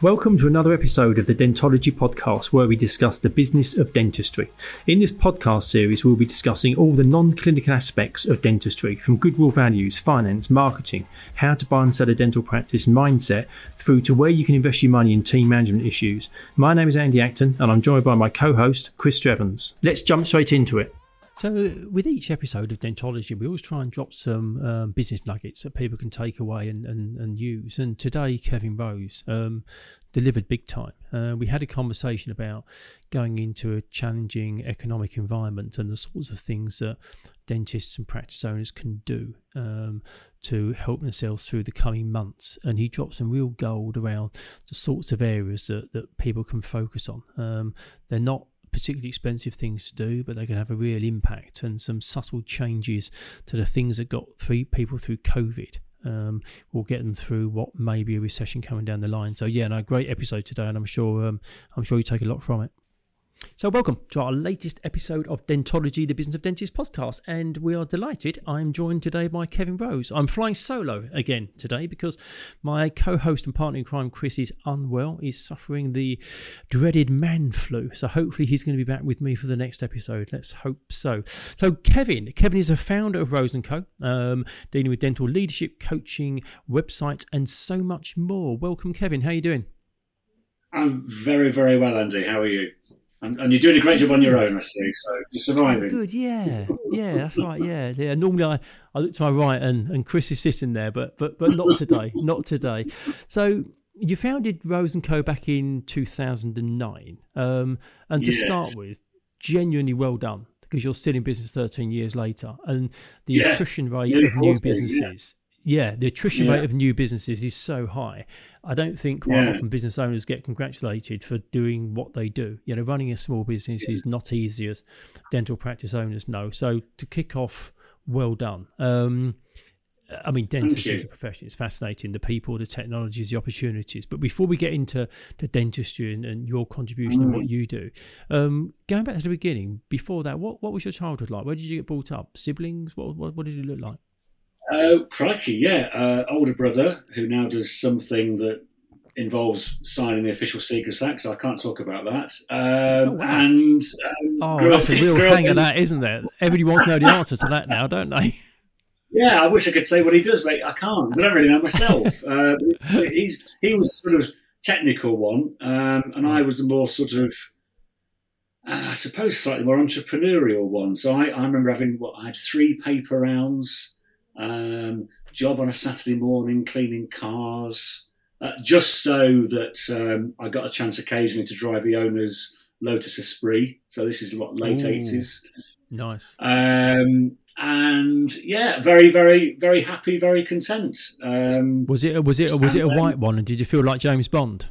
Welcome to another episode of the Dentology Podcast, where we discuss the business of dentistry. In this podcast series, we'll be discussing all the non clinical aspects of dentistry, from goodwill values, finance, marketing, how to buy and sell a dental practice mindset, through to where you can invest your money in team management issues. My name is Andy Acton, and I'm joined by my co host, Chris Strevens. Let's jump straight into it. So, with each episode of Dentology, we always try and drop some um, business nuggets that people can take away and, and, and use. And today, Kevin Rose um, delivered big time. Uh, we had a conversation about going into a challenging economic environment and the sorts of things that dentists and practice owners can do um, to help themselves through the coming months. And he dropped some real gold around the sorts of areas that, that people can focus on. Um, they're not particularly expensive things to do, but they can have a real impact and some subtle changes to the things that got three people through COVID. Um, will get them through what may be a recession coming down the line. So yeah, no, great episode today, and I'm sure um, I'm sure you take a lot from it. So, welcome to our latest episode of Dentology, the Business of Dentists podcast. And we are delighted. I'm joined today by Kevin Rose. I'm flying solo again today because my co host and partner in crime, Chris, is unwell. He's suffering the dreaded man flu. So, hopefully, he's going to be back with me for the next episode. Let's hope so. So, Kevin, Kevin is a founder of Rose & Co., um, dealing with dental leadership, coaching, websites, and so much more. Welcome, Kevin. How are you doing? I'm very, very well, Andy. How are you? And, and, you're doing a great job on your own, I see. So you're surviving. Good, yeah, yeah, that's right, yeah, yeah. Normally, I, I look to my right and, and Chris is sitting there, but but but not today, not today. So you founded Rose and Co back in 2009, um, and to yes. start with, genuinely well done because you're still in business 13 years later, and the yeah. attrition rate of new businesses yeah, the attrition yeah. rate of new businesses is so high. I don't think quite yeah. often business owners get congratulated for doing what they do. You know, running a small business yeah. is not easy as dental practice owners know. So to kick off, well done. Um, I mean, dentistry is a profession. It's fascinating. The people, the technologies, the opportunities. But before we get into the dentistry and, and your contribution mm. and what mm. you do, um, going back to the beginning, before that, what, what was your childhood like? Where did you get brought up? Siblings? What, what, what did it look like? Oh, crikey, yeah. Uh, older brother who now does something that involves signing the official Secrets Act, so I can't talk about that. Um, oh, wow. And um, oh, that's a real hanger, that isn't there? Everybody wants to know the answer to that now, don't they? Yeah, I wish I could say what he does, but I can't. I don't really know myself. uh, he's he was sort of technical one, um, and I was the more sort of, uh, I suppose, slightly more entrepreneurial one. So I, I remember having what I had three paper rounds um, job on a Saturday morning cleaning cars, uh, just so that um, I got a chance occasionally to drive the owner's Lotus Esprit. So this is what late eighties. Nice. Um, and yeah, very, very, very happy, very content. Um, was it? Was it? Was it a white one? And did you feel like James Bond?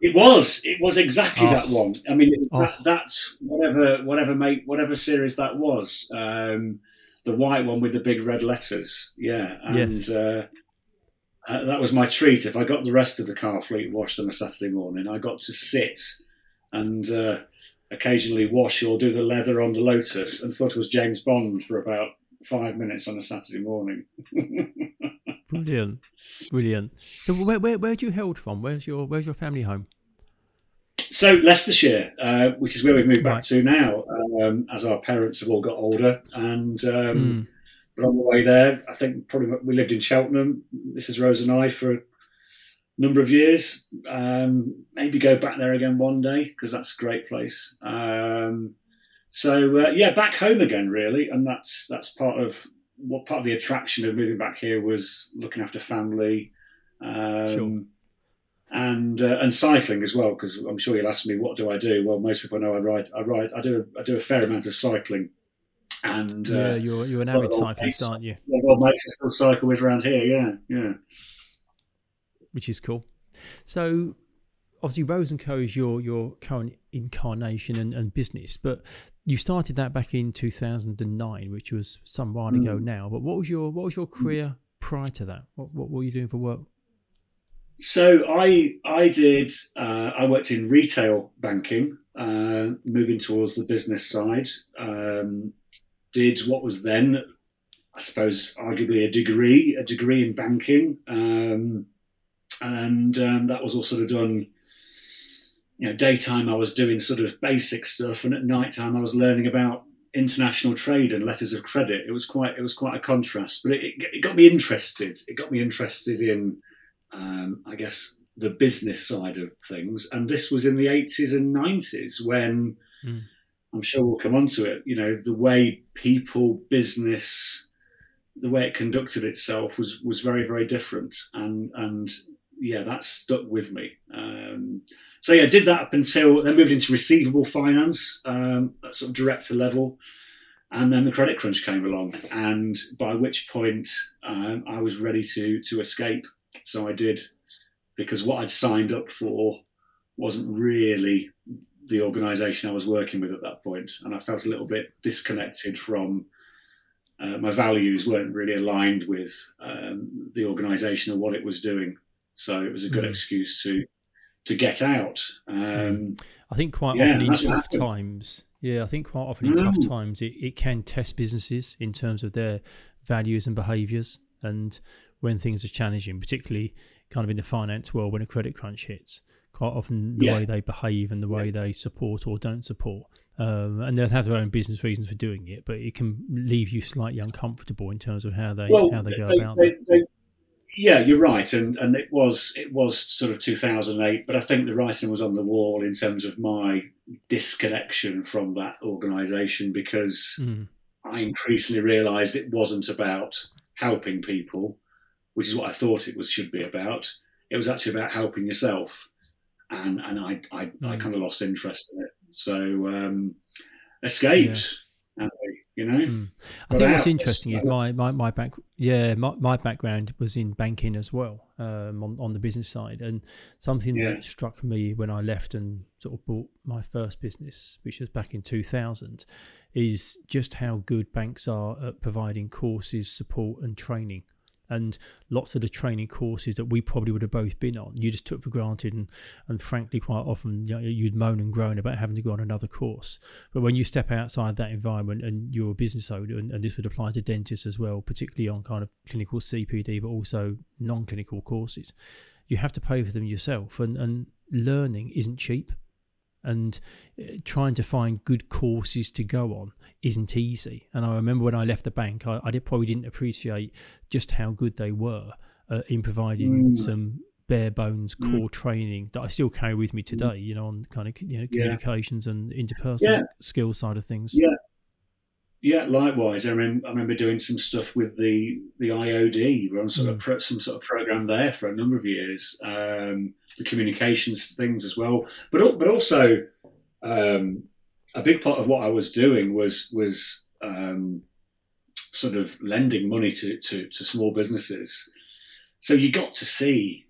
It was. It was exactly oh. that one. I mean, oh. that, that's whatever, whatever, make whatever series that was. Um, the white one with the big red letters. Yeah, and yes. uh, uh, that was my treat. If I got the rest of the car fleet washed on a Saturday morning, I got to sit and uh, occasionally wash or do the leather on the Lotus, and thought it was James Bond for about five minutes on a Saturday morning. brilliant, brilliant. So where where where do you held from? Where's your where's your family home? So Leicestershire, uh, which is where we've moved back to now, um, as our parents have all got older, and um, mm. but on the way there, I think probably we lived in Cheltenham. Mrs. Rose and I for a number of years. Um, maybe go back there again one day because that's a great place. Um, so uh, yeah, back home again, really, and that's that's part of what part of the attraction of moving back here was looking after family. Um, sure and uh, and cycling as well because I'm sure you'll ask me what do I do. Well, most people know I ride. I ride. I do. A, I do a fair amount of cycling. And uh, you're you're an avid cyclist, aren't you? Yeah, well, mates still cycle with around here. Yeah, yeah. Which is cool. So obviously Rose and Co is your your current incarnation and, and business, but you started that back in 2009, which was some while ago mm. now. But what was your what was your career prior to that? What what were you doing for work? So I I did uh, I worked in retail banking, uh, moving towards the business side. Um, did what was then, I suppose, arguably a degree, a degree in banking. Um, and um, that was all sort of done. You know, daytime I was doing sort of basic stuff, and at night time I was learning about international trade and letters of credit. It was quite it was quite a contrast, but it, it got me interested. It got me interested in, um, I guess, the business side of things. And this was in the eighties and nineties when mm. I'm sure we'll come on to it. You know, the way people, business, the way it conducted itself was was very very different, and and yeah, that stuck with me. Um, so yeah, I did that up until then moved into receivable finance um, at sort of director level, and then the credit crunch came along, and by which point um, I was ready to to escape. So I did because what I'd signed up for wasn't really the organisation I was working with at that point, and I felt a little bit disconnected from. Uh, my values weren't really aligned with um, the organisation or what it was doing, so it was a good mm. excuse to to get out. Um, I think quite yeah, often in tough times, yeah, I think quite often in mm. tough times it, it can test businesses in terms of their values and behaviours. And when things are challenging, particularly kind of in the finance world, when a credit crunch hits, quite often the yeah. way they behave and the way yeah. they support or don't support, um, and they'll have their own business reasons for doing it, but it can leave you slightly uncomfortable in terms of how they well, how they go they, about it. Yeah, you're right, and and it was it was sort of 2008, but I think the writing was on the wall in terms of my disconnection from that organisation because mm. I increasingly realised it wasn't about helping people, which is what I thought it was should be about. It was actually about helping yourself, and and I I, mm. I kind of lost interest in it, so um, escaped. Yeah you know. Mm. I think what's interesting is my, my, my back yeah my, my background was in banking as well um, on on the business side and something yeah. that struck me when I left and sort of bought my first business which was back in 2000 is just how good banks are at providing courses support and training and lots of the training courses that we probably would have both been on, you just took for granted, and and frankly, quite often you know, you'd moan and groan about having to go on another course. But when you step outside that environment and you're a business owner, and, and this would apply to dentists as well, particularly on kind of clinical CPD, but also non-clinical courses, you have to pay for them yourself, and and learning isn't cheap and uh, trying to find good courses to go on isn't easy. And I remember when I left the bank, I, I did, probably didn't appreciate just how good they were uh, in providing mm. some bare bones mm. core mm. training that I still carry with me today. You know, on kind of you know communications yeah. and interpersonal yeah. skills side of things. Yeah. Yeah, likewise. I remember, I remember doing some stuff with the the IOD. We're on sort mm. of pro, some sort of program there for a number of years. Um, the communications things as well, but but also um, a big part of what I was doing was was um, sort of lending money to, to, to small businesses. So you got to see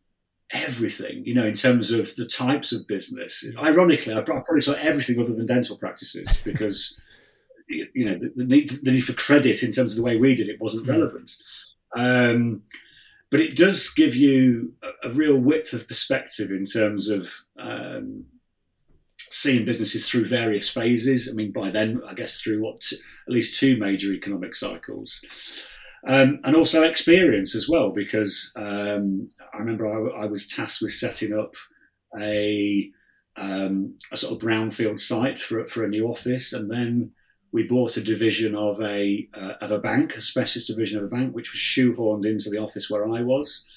everything, you know, in terms of the types of business. Ironically, I probably saw everything other than dental practices because, you know, the, the, need, the, need, for credit in terms of the way we did it wasn't hmm. relevant. Um, but it does give you a, a, real width of perspective in terms of um, seeing businesses through various phases. I mean, by then, I guess through what t- at least two major economic cycles. Um, and also experience as well, because um, I remember I, I, was tasked with setting up a, um, a sort of brownfield site for, for a new office, and then we bought a division of a uh, of a bank, a specialist division of a bank, which was shoehorned into the office where I was.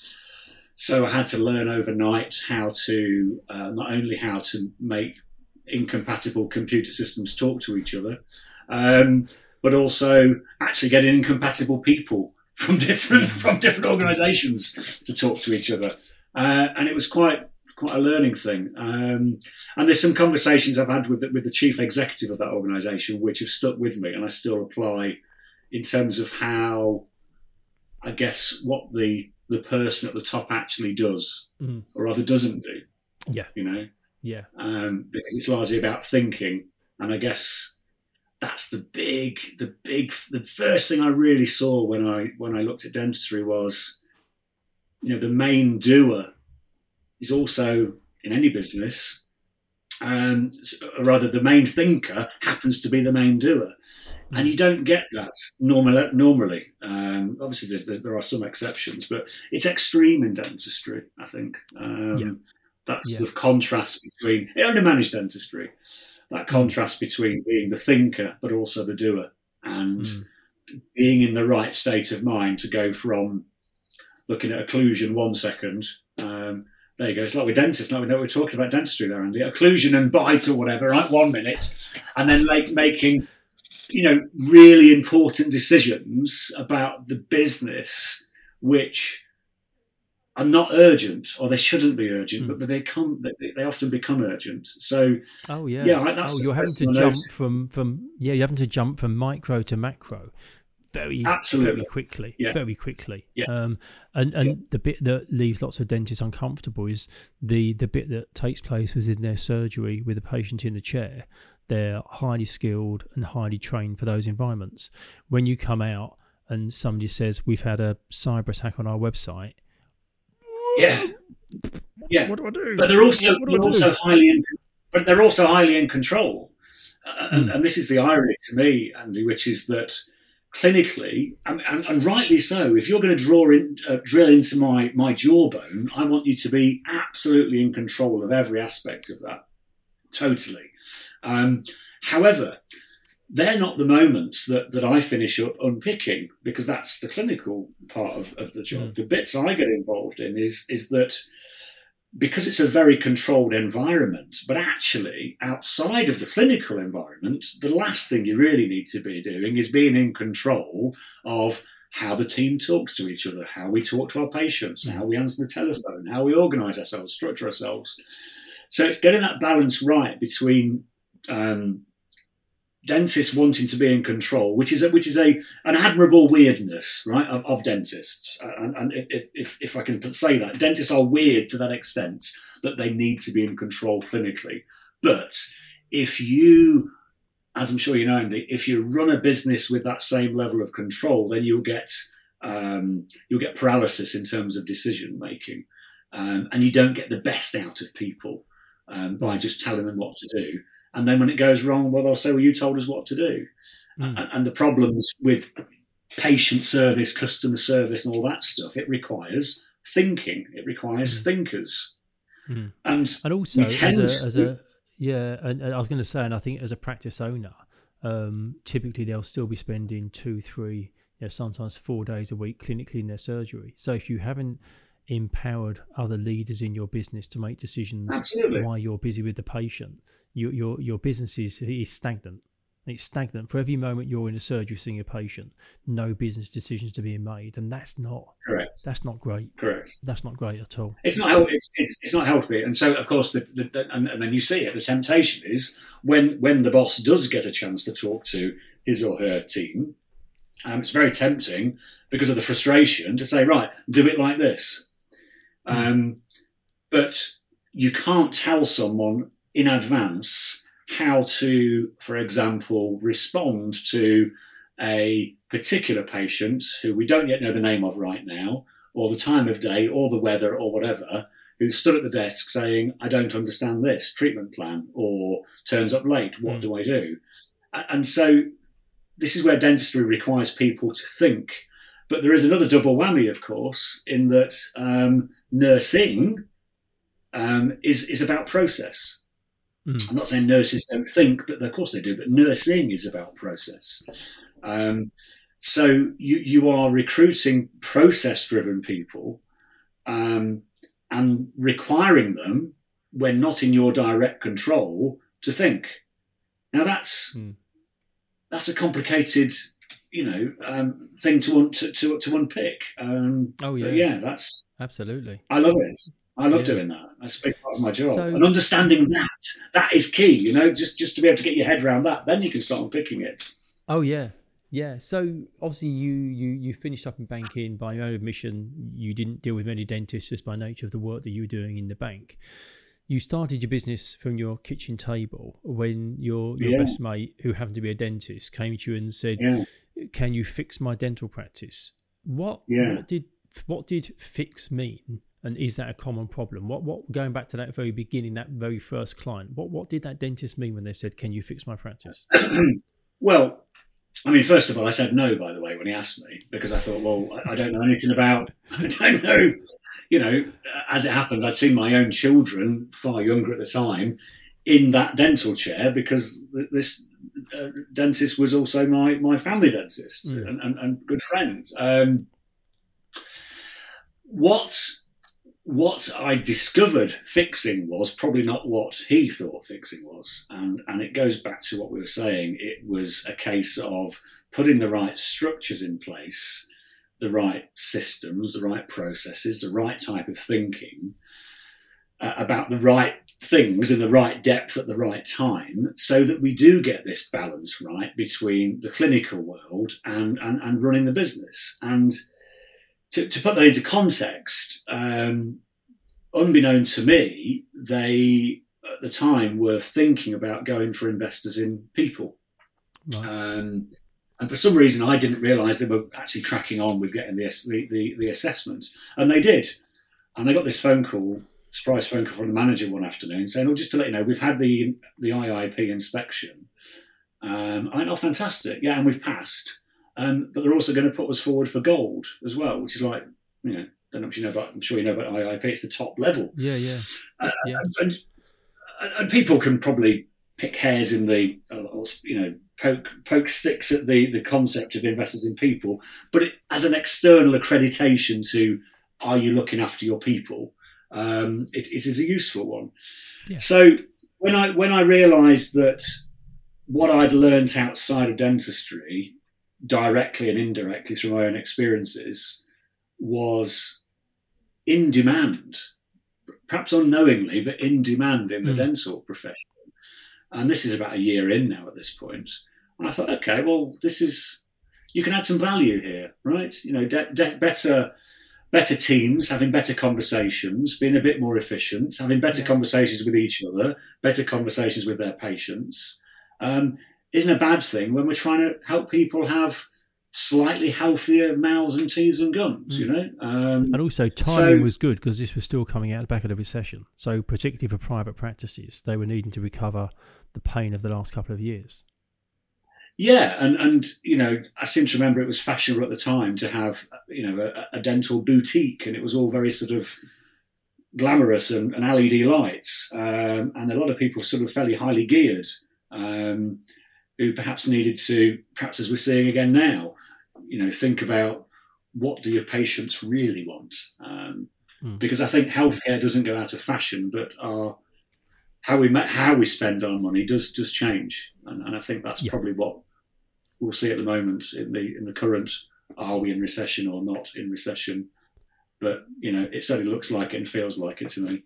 So I had to learn overnight how to uh, not only how to make incompatible computer systems talk to each other, um, but also actually getting incompatible people from different from different organisations to talk to each other. Uh, and it was quite quite a learning thing. Um, and there's some conversations I've had with the, with the chief executive of that organisation which have stuck with me, and I still apply in terms of how, I guess, what the the person at the top actually does, mm. or rather doesn't do. Yeah, you know. Yeah, um, because it's largely about thinking, and I guess that's the big, the big, the first thing I really saw when I when I looked at dentistry was, you know, the main doer is also in any business, um, or rather, the main thinker happens to be the main doer. and you don't get that normal, normally. Um, obviously, there's, there are some exceptions, but it's extreme in dentistry. I think um, yeah. that's yeah. the contrast between owner managed dentistry. That contrast between being the thinker but also the doer, and mm. being in the right state of mind to go from looking at occlusion one second. There you go. It's like with dentists. Now we know we're talking about dentistry there, Andy. Occlusion and bite or whatever, right? One minute, and then like making you know, really important decisions about the business, which are not urgent, or they shouldn't be urgent, mm. but, they come, they, they, often become urgent. So, oh yeah, yeah, right, oh, you're having to jump from from yeah, you're having to jump from micro to macro very Absolutely. very quickly yeah. very quickly yeah. Um, and and yeah. the bit that leaves lots of dentists uncomfortable is the the bit that takes place within their surgery with the patient in the chair they're highly skilled and highly trained for those environments. When you come out and somebody says, We've had a cyber attack on our website. Yeah. Yeah. What do I do? But they're also, they're also highly in, but they're also highly in control. And, mm. and, this is the irony to me, Andy, which is that clinically, and, and, and rightly so, if you're going to draw in, uh, drill into my, my jawbone, I want you to be absolutely in control of every aspect of that. Totally. Um, however, they're not the moments that, that I finish up unpicking because that's the clinical part of, of the job. Mm. The bits I get involved in is is that because it's a very controlled environment, but actually outside of the clinical environment, the last thing you really need to be doing is being in control of how the team talks to each other, how we talk to our patients, mm. how we answer the telephone, how we organize ourselves, structure ourselves. So it's getting that balance right between um, dentists wanting to be in control, which is a, which is a an admirable weirdness, right, of, of dentists. And, and if, if, if I can say that, dentists are weird to that extent that they need to be in control clinically. But if you, as I'm sure you know, Andy, if you run a business with that same level of control, then you'll get um, you'll get paralysis in terms of decision making, um, and you don't get the best out of people um, by just telling them what to do. And then when it goes wrong, well, they'll say, well, you told us what to do. Mm. And, and the problems with patient service, customer service, and all that stuff, it requires thinking. It requires mm. thinkers. Mm. And, and also, as a, as a, yeah, and, and I was going to say, and I think as a practice owner, um, typically they'll still be spending two, three, you know, sometimes four days a week clinically in their surgery. So if you haven't empowered other leaders in your business to make decisions Absolutely. while you're busy with the patient, your your your business is, is stagnant. It's stagnant. For every moment you're in a surgery seeing a patient, no business decisions to be made, and that's not correct. That's not great. Correct. That's not great at all. It's not. It's it's, it's not healthy. And so, of course, the, the, and, and then you see it. The temptation is when when the boss does get a chance to talk to his or her team, um, it's very tempting because of the frustration to say, right, do it like this. Hmm. Um, but you can't tell someone in advance how to, for example, respond to a particular patient who we don't yet know the name of right now, or the time of day, or the weather, or whatever, who stood at the desk saying, I don't understand this treatment plan, or turns up late, what mm. do I do? And so this is where dentistry requires people to think. But there is another double whammy, of course, in that um, nursing um, is, is about process. Mm. I'm not saying nurses don't think, but of course they do. But nursing is about process. Um, so you you are recruiting process-driven people um, and requiring them, when not in your direct control, to think. Now that's mm. that's a complicated, you know, um, thing to, want to to to unpick. Um, oh yeah, yeah, that's absolutely. I love it. I love yeah. doing that. That's a big part of my job. So, and understanding that, that is key, you know, just, just to be able to get your head around that. Then you can start unpicking it. Oh, yeah. Yeah. So obviously you, you, you finished up in banking by your own admission. You didn't deal with many dentists just by nature of the work that you were doing in the bank. You started your business from your kitchen table when your, your yeah. best mate, who happened to be a dentist, came to you and said, yeah. Can you fix my dental practice? What, yeah. what did what did fix mean and is that a common problem? What what going back to that very beginning, that very first client, what what did that dentist mean when they said, "Can you fix my practice?" well, I mean, first of all, I said no, by the way, when he asked me, because I thought, well, I, I don't know anything about, I don't know, you know, as it happened, I'd seen my own children, far younger at the time, in that dental chair because this uh, dentist was also my, my family dentist mm. and, and, and, good friend. Um, what what I discovered fixing was probably not what he thought fixing was. And, and it goes back to what we were saying. It was a case of putting the right structures in place, the right systems, the right processes, the right type of thinking uh, about the right things in the right depth at the right time so that we do get this balance right between the clinical world and, and, and running the business. And to, to put that into context, um, unbeknown to me, they at the time were thinking about going for investors in people. Right. Um, and for some reason, I didn't realise they were actually cracking on with getting the, the, the, the assessment. And they did. And they got this phone call, surprise phone call from the manager one afternoon saying, "Oh, just to let you know, we've had the the IIP inspection." Um, I went, "Oh, fantastic! Yeah, and we've passed." Um, but they're also going to put us forward for gold as well, which is like, you know, don't know if you know about. I'm sure you know about IIP. It's the top level. Yeah, yeah. Uh, yeah. And, and, people can probably pick hairs in the, uh, you know, poke poke sticks at the the concept of investors in people, but it, as an external accreditation to are you looking after your people, um, it, it is a useful one. Yeah. So when I when I realised that what I'd learnt outside of dentistry directly and indirectly through my own experiences was in demand, perhaps unknowingly, but in demand in the mm. dental profession. And this is about a year in now at this point. And I thought, okay, well, this is, you can add some value here, right? You know, de- de- better, better teams, having better conversations, being a bit more efficient, having better yeah. conversations with each other, better conversations with their patients, um, isn't a bad thing when we're trying to help people have slightly healthier mouths and teeth and gums, mm. you know. Um, and also timing so, was good because this was still coming out the back of the recession. So particularly for private practices, they were needing to recover the pain of the last couple of years. Yeah, and and you know, I seem to remember it was fashionable at the time to have you know a, a dental boutique, and it was all very sort of glamorous and, and LED lights, um, and a lot of people sort of fairly highly geared. Um, who perhaps needed to, perhaps as we're seeing again now, you know, think about what do your patients really want? Um, mm. Because I think healthcare doesn't go out of fashion, but our how we how we spend our money does does change, and, and I think that's yeah. probably what we'll see at the moment in the in the current. Are we in recession or not in recession? But you know, it certainly looks like it and feels like it to me.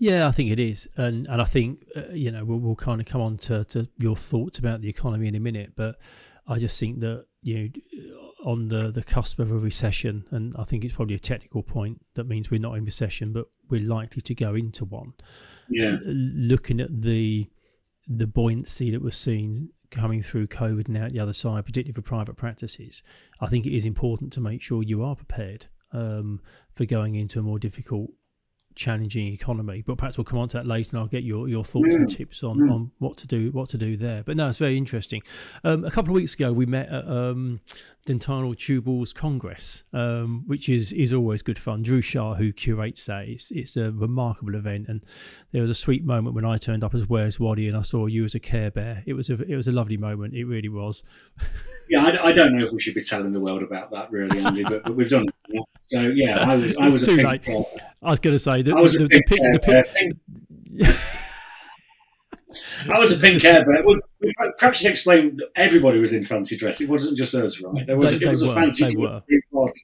Yeah, I think it is, and and I think uh, you know we'll, we'll kind of come on to, to your thoughts about the economy in a minute, but I just think that you know on the the cusp of a recession, and I think it's probably a technical point that means we're not in recession, but we're likely to go into one. Yeah, looking at the the buoyancy that we're seeing coming through COVID and out the other side, particularly for private practices, I think it is important to make sure you are prepared um, for going into a more difficult challenging economy. But perhaps we'll come on to that later, and I'll get your, your thoughts and tips on, on what to do what to do there. But no, it's very interesting. Um, a couple of weeks ago, we met at um, Dental Tubules Congress, um, which is is always good fun. Drew Shah, who curates that, it's, it's a remarkable event, and there was a sweet moment when I turned up as Where's Wally and I saw you as a Care Bear. It was a it was a lovely moment. It really was. yeah, I, I don't know if we should be telling the world about that, really, Andy, but, but we've done it. So yeah, I was I was a pink I was going to say that I was the, a pink, the, the, the pink, I was a pink hair, but perhaps you can explain that everybody was in fancy dress. It wasn't just us, right? There was, they, it was a fancy dress party.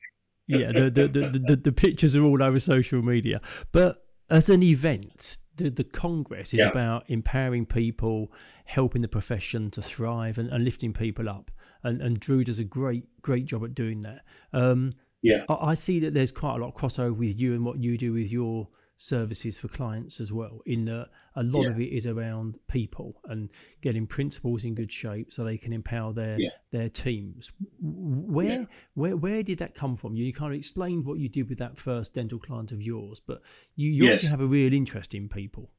yeah, the, the, the, the, the pictures are all over social media. But as an event, the, the Congress is yeah. about empowering people, helping the profession to thrive, and, and lifting people up. And, and Drew does a great, great job at doing that. Um, yeah, I, I, see that there's quite a lot of crossover with you and what you do with your services for clients as well. In that a lot yeah. of it is around people and getting principals in good shape so they can empower their yeah. their teams. Where yeah. where where did that come from? You kind of explained what you did with that first dental client of yours, but you, you yes. have a real interest in people.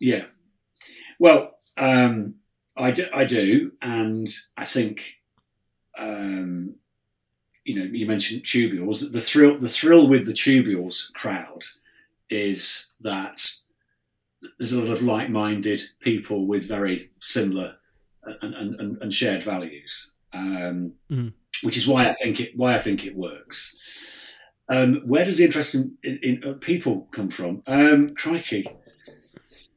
Yeah. Well, um, I do, I do, and I think, um, you know, you mentioned tubules. The thrill, the thrill with the tubules crowd is that there's a lot of like-minded people with very similar and, and, and shared values, um, mm. which is why I think it why I think it works. Um, where does the interest in, in, in uh, people come from? Um, crikey,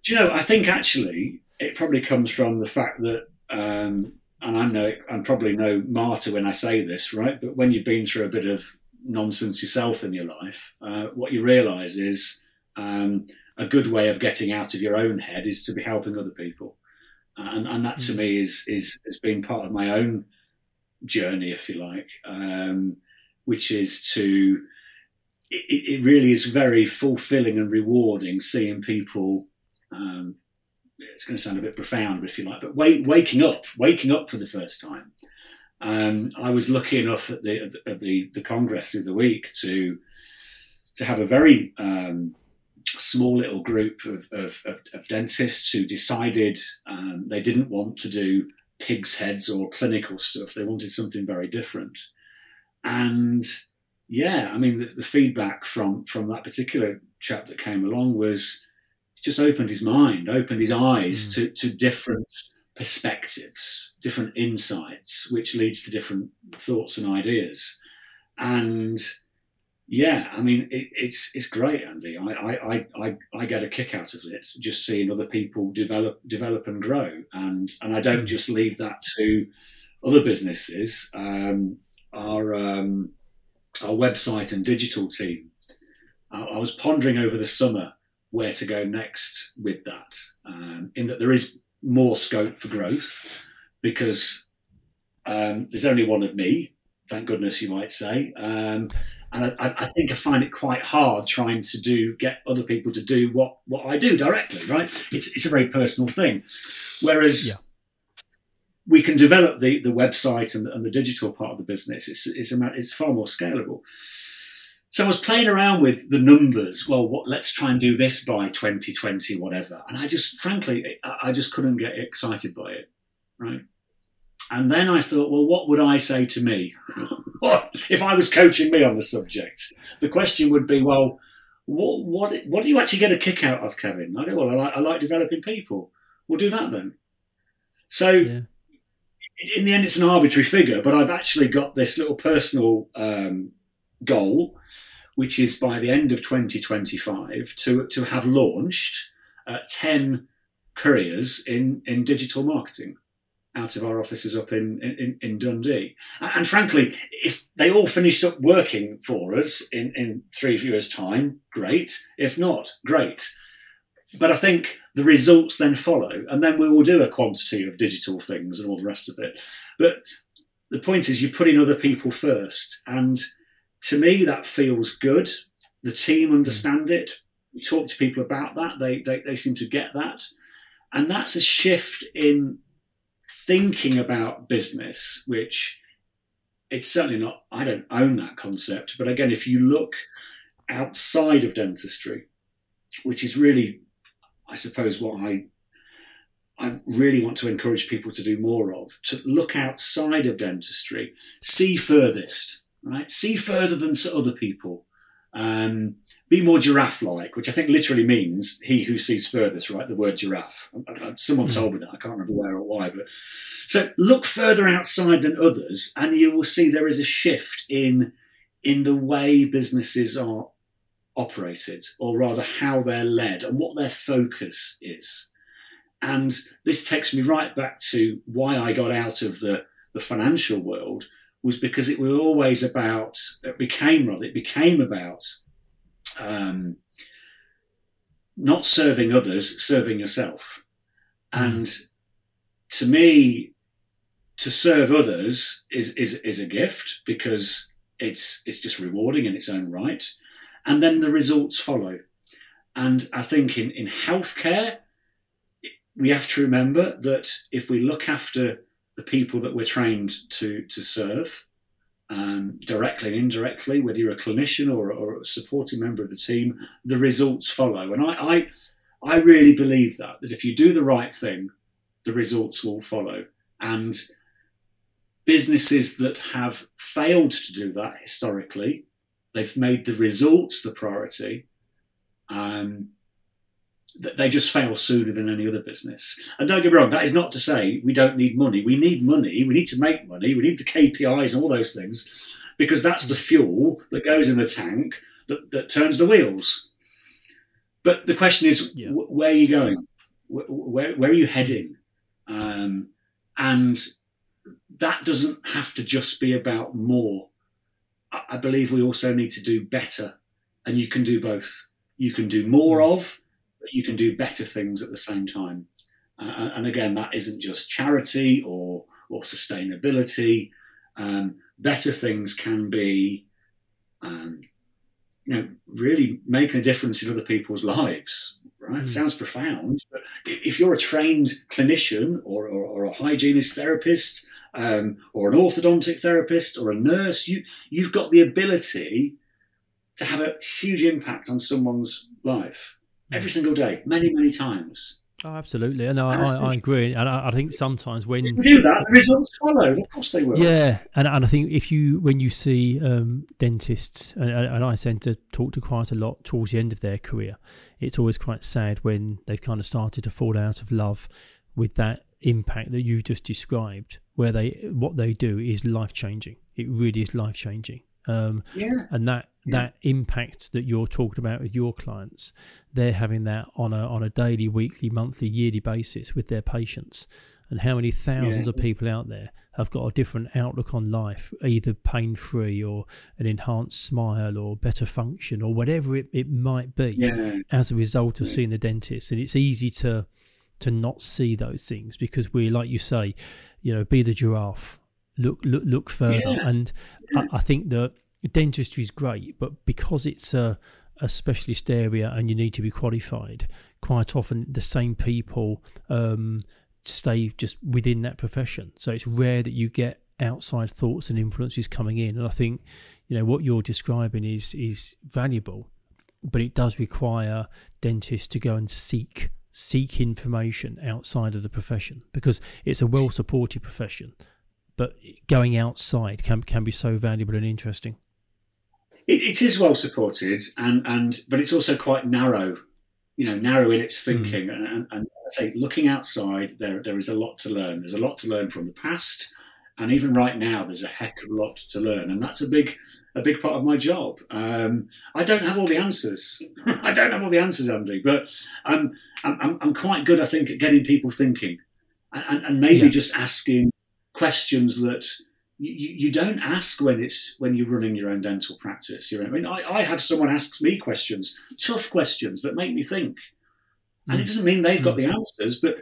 do you know? I think actually it probably comes from the fact that, um, and I'm no, I'm probably no martyr when I say this, right? But when you've been through a bit of nonsense yourself in your life, uh, what you realise is um, a good way of getting out of your own head is to be helping other people, and, and that to mm. me is is has been part of my own journey, if you like, um, which is to it, it, really is very fulfilling and rewarding seeing people. Um, it's going to sound a bit profound, if you like, but wake, waking up, waking up for the first time. Um, I was lucky enough at the at the, the congress of the week to to have a very um, small little group of, of, of, of dentists who decided um, they didn't want to do pigs' heads or clinical stuff. They wanted something very different. And yeah, I mean, the, the feedback from, from that particular chap that came along was just opened his mind, opened his eyes mm. to, to different perspectives, different insights, which leads to different thoughts and ideas. And yeah, I mean, it, it's it's great, Andy. I, I, I, I get a kick out of it, just seeing other people develop develop and grow, and and I don't just leave that to other businesses. Um, our um, our website and digital team. I, I, was pondering over the summer where to go next with that, um, in that there is more scope for growth because um, there's only one of me. Thank goodness, you might say. Um, and I, I, think I find it quite hard trying to do get other people to do what what I do directly. Right? It's it's a very personal thing. Whereas yeah. we can develop the the website and, and, the digital part of the business. It's it's a, it's far more scalable. So I was playing around with the numbers. Well, what, let's try and do this by 2020, whatever. And I just, frankly, I just couldn't get excited by it. Right. And then I thought, well, what would I say to me? what if I was coaching me on the subject? The question would be, well, what what what do you actually get a kick out of, Kevin? I go, well, I like, I like developing people. We'll do that then. So, yeah. in the end, it's an arbitrary figure, but I've actually got this little personal um, goal, which is by the end of 2025 to to have launched uh, ten careers in in digital marketing out of our offices up in, in, in Dundee. And frankly, if they all finished up working for us in, in three years' time, great. If not, great. But I think the results then follow, and then we will do a quantity of digital things and all the rest of it. But the point is, you're putting other people first. And to me, that feels good. The team hmm. understand it. We talk to people about that. They, they, they seem to get that. And that's a shift in thinking about business, which it's certainly not, I don't own that concept. But again, if you look outside of dentistry, which is really, I suppose, what I I really want to encourage people to do more of, to look outside of dentistry, see furthest, right? See further than to other people. Um, be more giraffe-like, which I think literally means he who sees furthest, right? The word giraffe. Someone hmm. told me that. I can't remember where or why, but so look further outside than others, and you will see there is a shift in in the way businesses are operated, or rather how they're led and what their focus is. And this takes me right back to why I got out of the the financial world was because it was always about, it became rather, it became about um, not serving others, serving yourself. Mm. And to me, to serve others is, is, is a gift because it's, it's just rewarding in its own right. And then the results follow. And I think in, in healthcare, we have to remember that if we look after the people that we're trained to to serve um, directly and indirectly, whether you're a clinician or, or, a supporting member of the team, the results follow. And I, I, I really believe that that if you do the right thing, the results will follow. And businesses that have failed to do that historically, they've made the results the priority. Um, they just fail sooner than any other business. And don't get me wrong, that is not to say we don't need money. We need money. We need to make money. We need the KPIs and all those things because that's the fuel that goes in the tank that, that turns the wheels. But the question is, yeah. where are you going? Where, where, where are you heading? Um, and that doesn't have to just be about more. I, I believe we also need to do better, and you can do both. You can do more mm. of, but you can do better things at the same time. Uh, and again, that isn't just charity or or sustainability. Um, better things can be, um, you know, really making a difference in other people's lives. Right? Mm. Sounds profound, but if you're a trained clinician or, or, or a hygienist therapist um, or an orthodontic therapist or a nurse, you you've got the ability to have a huge impact on someone's life every single day, many, many times. Oh, absolutely. And I, I, I, agree. And I, I, think sometimes when you do that, the results follow. Of course they will. Yeah. And, and I think if you, when you see um, dentists, and, and, I tend to talk to quite a lot towards the end of their career, it's always quite sad when they've kind of started to fall out of love with that impact that you've just described, where they, what they do is life changing. It really is life changing. Um, yeah. And that that impact that you're talking about with your clients, they're having that on a on a daily, weekly, monthly, yearly basis with their patients. And how many thousands yeah. of people out there have got a different outlook on life, either pain free or an enhanced smile or better function or whatever it, it might be yeah. as a result of yeah. seeing the dentist. And it's easy to to not see those things because we, like you say, you know, be the giraffe, look look look further. And I, I think that dentistry is great, but because it's a, a specialist area and you need to be qualified, quite often the same people um, stay just within that profession. So it's rare that you get outside thoughts and influences coming in. And I think, you know, what you're describing is is valuable, but it does require dentists to go and seek seek information outside of the profession because it's a well supported profession. But going outside can can be so valuable and interesting it, it is well supported, and and but it's also quite narrow. You know, narrow in its hmm. thinking, mm. and, and, and I say looking outside, there there is a lot to learn. There's a lot to learn from the past, and even right now, there's a heck of a lot to learn, and that's a big a big part of my job. Um, I don't have all the answers. I don't have all the answers, Andy, but I'm, I'm, I'm quite good, I think, at getting people thinking and, and maybe yeah. just asking questions that you, you don't ask when it's when you're running your own dental practice. You know, I mean, I, I have someone asks me questions, tough questions that make me think, and mm. it doesn't mean they've got mm. the answers. But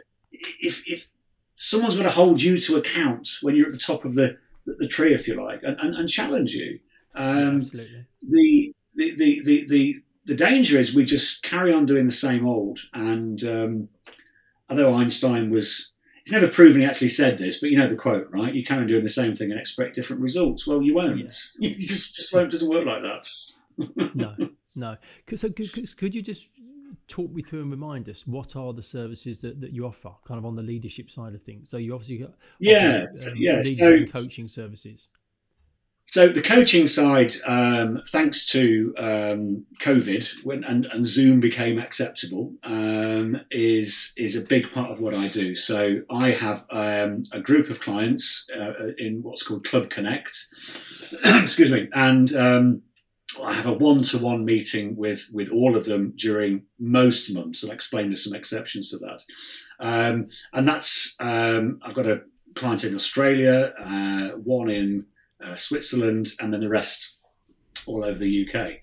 if if someone's going to hold you to account when you're at the top of the the, the tree, if you like, and, and, and challenge you, um, Absolutely. The, the, the the the the danger is we just carry on doing the same old. And um, I know Einstein was He's never proven he actually said this, but you know the quote, right? You on doing the same thing and expect different results. Well, you won't. Yeah. You just just won't. Doesn't work like that. no, no. So could, could you just talk me through and remind us what are the services that, that you offer, kind of on the leadership side of things? So you obviously got yeah, um, yeah, so, coaching services. So the coaching side, um, thanks to um, COVID when, and, and, Zoom became acceptable, um, is is a big part of what I do. So I have um, a group of clients uh, in what's called Club Connect. excuse me, and um, I have a one-to-one meeting with with all of them during most months. I'll explain there's some exceptions to that, um, and that's I've got a client in Australia, uh, one in uh, Switzerland, and then the rest all over the UK.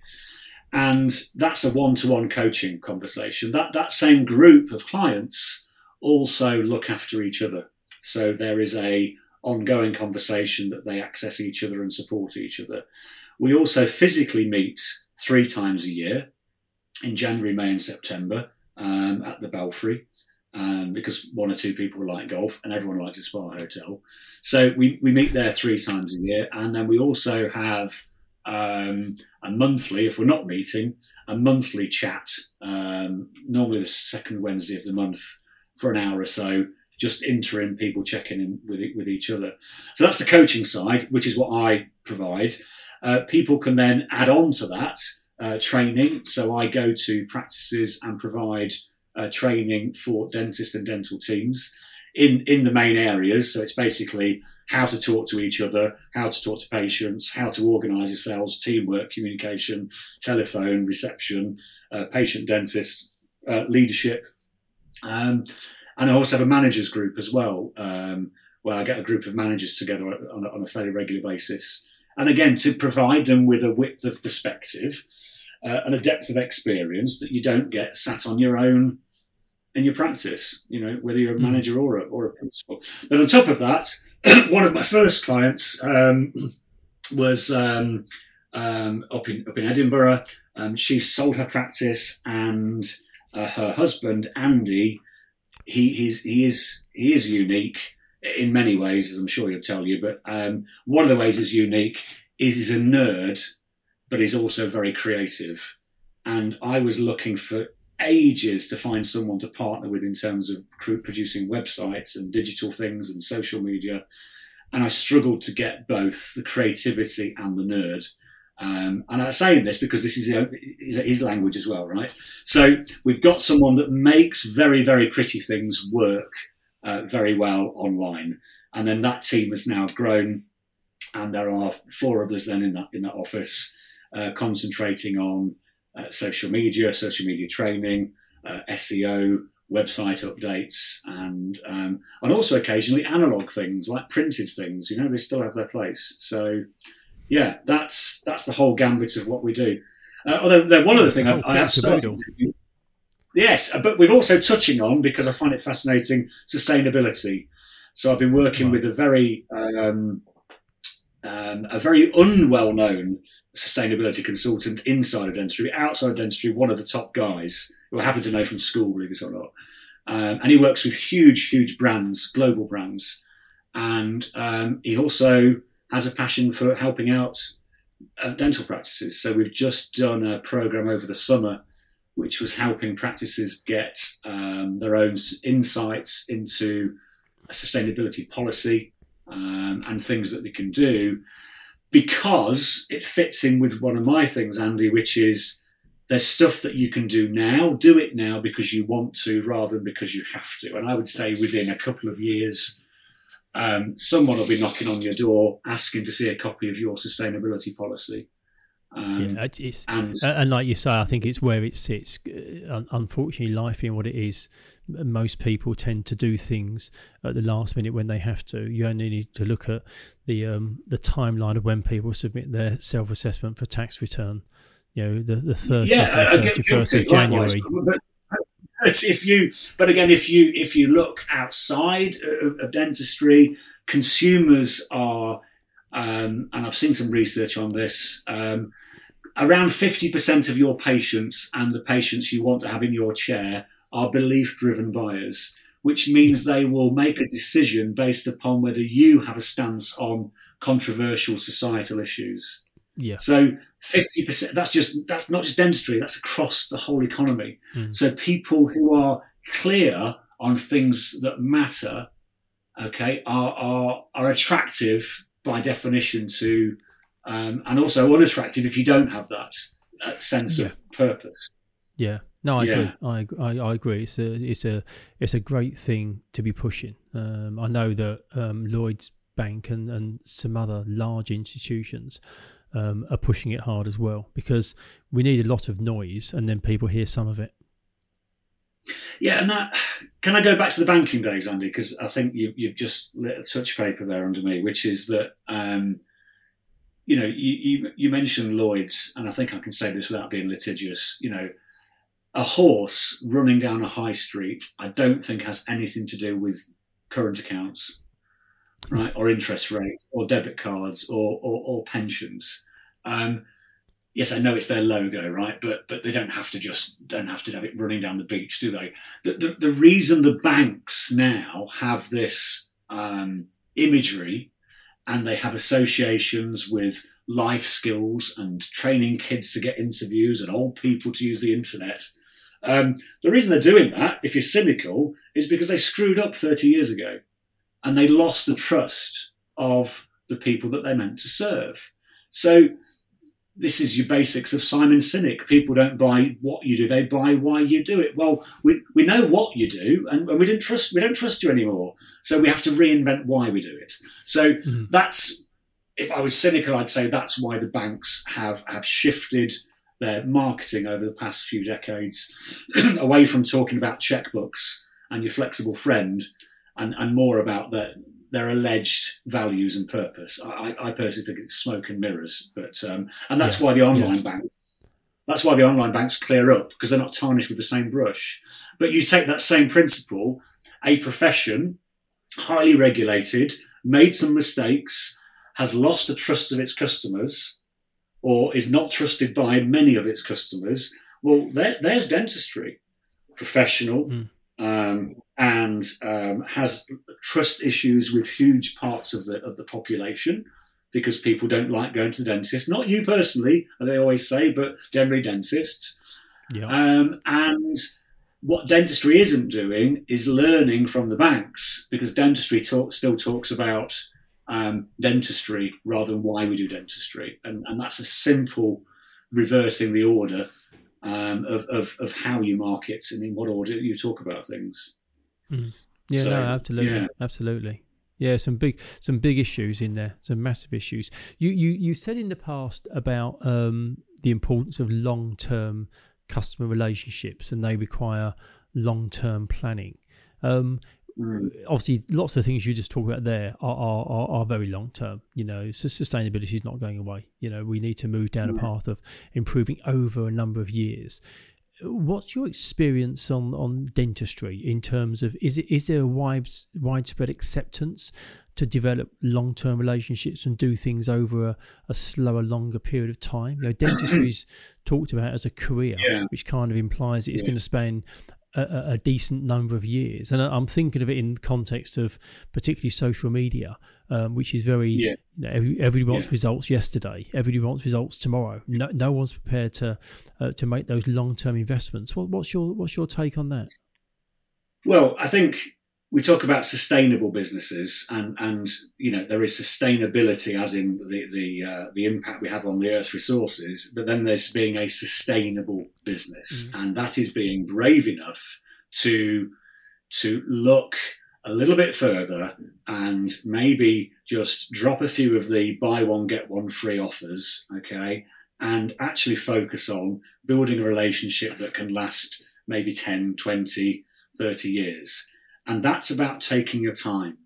And that's a one-to-one coaching conversation. That that same group of clients also look after each other. So there is a ongoing conversation that they access each other and support each other. We also physically meet three times a year in January, May, and September um, at the Belfry um, because one or two people like golf and everyone likes a spa hotel. So we, we meet there three times a year. And then we also have um, a monthly, if we're not meeting, a monthly chat, um, normally the second Wednesday of the month for an hour or so, just interim people checking in with with each other. So that's the coaching side, which is what I provide. Uh, people can then add on to that uh, training. So I go to practices and provide uh, training for dentists and dental teams in in the main areas. So it's basically how to talk to each other, how to talk to patients, how to organise yourselves, teamwork, communication, telephone, reception, uh, patient dentist, uh, leadership. Um, and I also have a managers group as well, um, where I get a group of managers together on a, on a fairly regular basis. And again, to provide them with a width of perspective uh, and a depth of experience that you don't get sat on your own in your practice, you know, whether you're a hmm. manager or a, or a principal. But on top of that, one of my first clients um, was um, um, up in up in Edinburgh. Um, she sold her practice, and uh, her husband Andy, he he's, he is he is unique in many ways, as I'm sure he'll tell you. But um, one of the ways he's unique is he's a nerd, but he's also very creative. And I was looking for ages to find someone to partner with in terms of producing websites and digital things and social media. And I struggled to get both the creativity and the nerd. Um, and I'm saying this because this is his language as well, right? So we've got someone that makes very, very pretty things work uh, very well online. And then that team has now grown, and there are four of us then in that in that office uh, concentrating on uh, social media, social media training, uh, SEO, website updates, and um, and also occasionally analog things like printed things. You know, they still have their place. So, yeah, that's that's the whole gambit of what we do. Uh, although one other thing I, I have started. Yes, but we're also touching on because I find it fascinating sustainability. So I've been working right. with a very um, um, a very unwell known sustainability consultant inside of dentistry, outside of dentistry, one of the top guys who I happen to know from school, believe it or not. Um, and he works with huge, huge brands, global brands. And um, he also has a passion for helping out uh, dental practices. So we've just done a program over the summer, which was helping practices get um, their own insights into a sustainability policy um, and things that they can do because it fits in with one of my things, Andy, which is there's stuff that you can do now. Do it now because you want to rather than because you have to. And I would say within a couple of years, um, someone will be knocking on your door asking to see a copy of your sustainability policy. Um, yeah, it's, and, and, like you say, I think it's where it sits. Uh, unfortunately, life being what it is, most people tend to do things at the last minute when they have to. You only need to look at the um, the timeline of when people submit their self assessment for tax return. You know, the the thirtieth yeah, thirty first of January. But, if you, but again, if you if you look outside of, of dentistry, consumers are um, and I've seen some research on this. Um, around 50% of your patients and the patients you want to have in your chair are belief driven buyers, which means they will make a decision based upon whether you have a stance on controversial societal issues. Yeah. So 50%, that's just, that's not just dentistry, that's across the whole economy. Mm. So people who are clear on things that matter, okay, are, are, are attractive by definition to, um, and also unattractive if you don't have that, sense yeah. of purpose. Yeah. No, I yeah. agree. I, I, I agree. It's a it's a it's a great thing to be pushing. Um, I know that um, Lloyd's Bank and, and some other large institutions um, are pushing it hard as well because we need a lot of noise and then people hear some of it. Yeah, and that can I go back to the banking days, Andy? Because I think you, you've just lit a touch paper there under me, which is that um, you know you, you, you mentioned Lloyd's, and I think I can say this without being litigious. You know, a horse running down a high street, I don't think has anything to do with current accounts, right, or interest rates, or debit cards, or or, or pensions. Um, yes, I know it's their logo, right? But but they don't have to just don't have to have it running down the beach, do they? The the, the reason the banks now have this um, imagery and they have associations with life skills and training kids to get interviews and old people to use the internet. Um, the reason they're doing that, if you're cynical, is because they screwed up 30 years ago and they lost the trust of the people that they meant to serve. So this is your basics of Simon Sinek. People don't buy what you do; they buy why you do it. Well, we, we know what you do, and, and we didn't trust we don't trust you anymore. So we have to reinvent why we do it. So mm-hmm. that's if I was cynical, I'd say that's why the banks have have shifted their marketing over the past few decades away from talking about checkbooks and your flexible friend, and, and more about the their alleged values and purpose. I, I personally think it's smoke and mirrors, but um, and that's yeah. why the online yeah. banks. That's why the online banks clear up because they're not tarnished with the same brush. But you take that same principle, a profession, highly regulated, made some mistakes, has lost the trust of its customers, or is not trusted by many of its customers. Well, there, there's dentistry, professional, mm um, and um, has trust issues with huge parts of the of the population because people don't like going to the dentist. Not you personally, they always say, but generally dentists. Yeah. Um, and what dentistry isn't doing is learning from the banks because dentistry talk, still talks about um, dentistry rather than why we do dentistry, and, and that's a simple reversing the order um, of, of, of how you market and in what order you talk about things. Mm. Yeah, so, no, absolutely, yeah. absolutely. Yeah, some big some big issues in there, some massive issues. You you you said in the past about um, the importance of long term customer relationships, and they require long term planning. Um, Mm. Obviously, lots of things you just talk about there are, are, are, very long term. You know, so sustainability is not going away. You know, we need to move down mm. a path of improving over a number of years. What's your experience on, on dentistry in terms of is it is there a wide, widespread acceptance to develop long term relationships and do things over a, a, slower, longer period of time? You know, dentistry is talked about as a career, yeah. which kind of implies it's yeah. going to spend a, a, decent number of years. And I'm thinking of it in context of particularly social media, um, which is very, yeah. you know, every, everybody wants yeah. results yesterday, everybody wants results tomorrow. No, no one's prepared to uh, to make those long term investments. What, what's your what's your take on that? Well, I think we talk about sustainable businesses, and and you know there is sustainability, as in the the uh, the impact we have on the Earth's resources. But then there's being a sustainable business, mm. and that is being brave enough to to look a little bit further and maybe just drop a few of the buy one get one free offers, okay, and actually focus on building a relationship that can last maybe 10, 20, 30 years and that's about taking your time.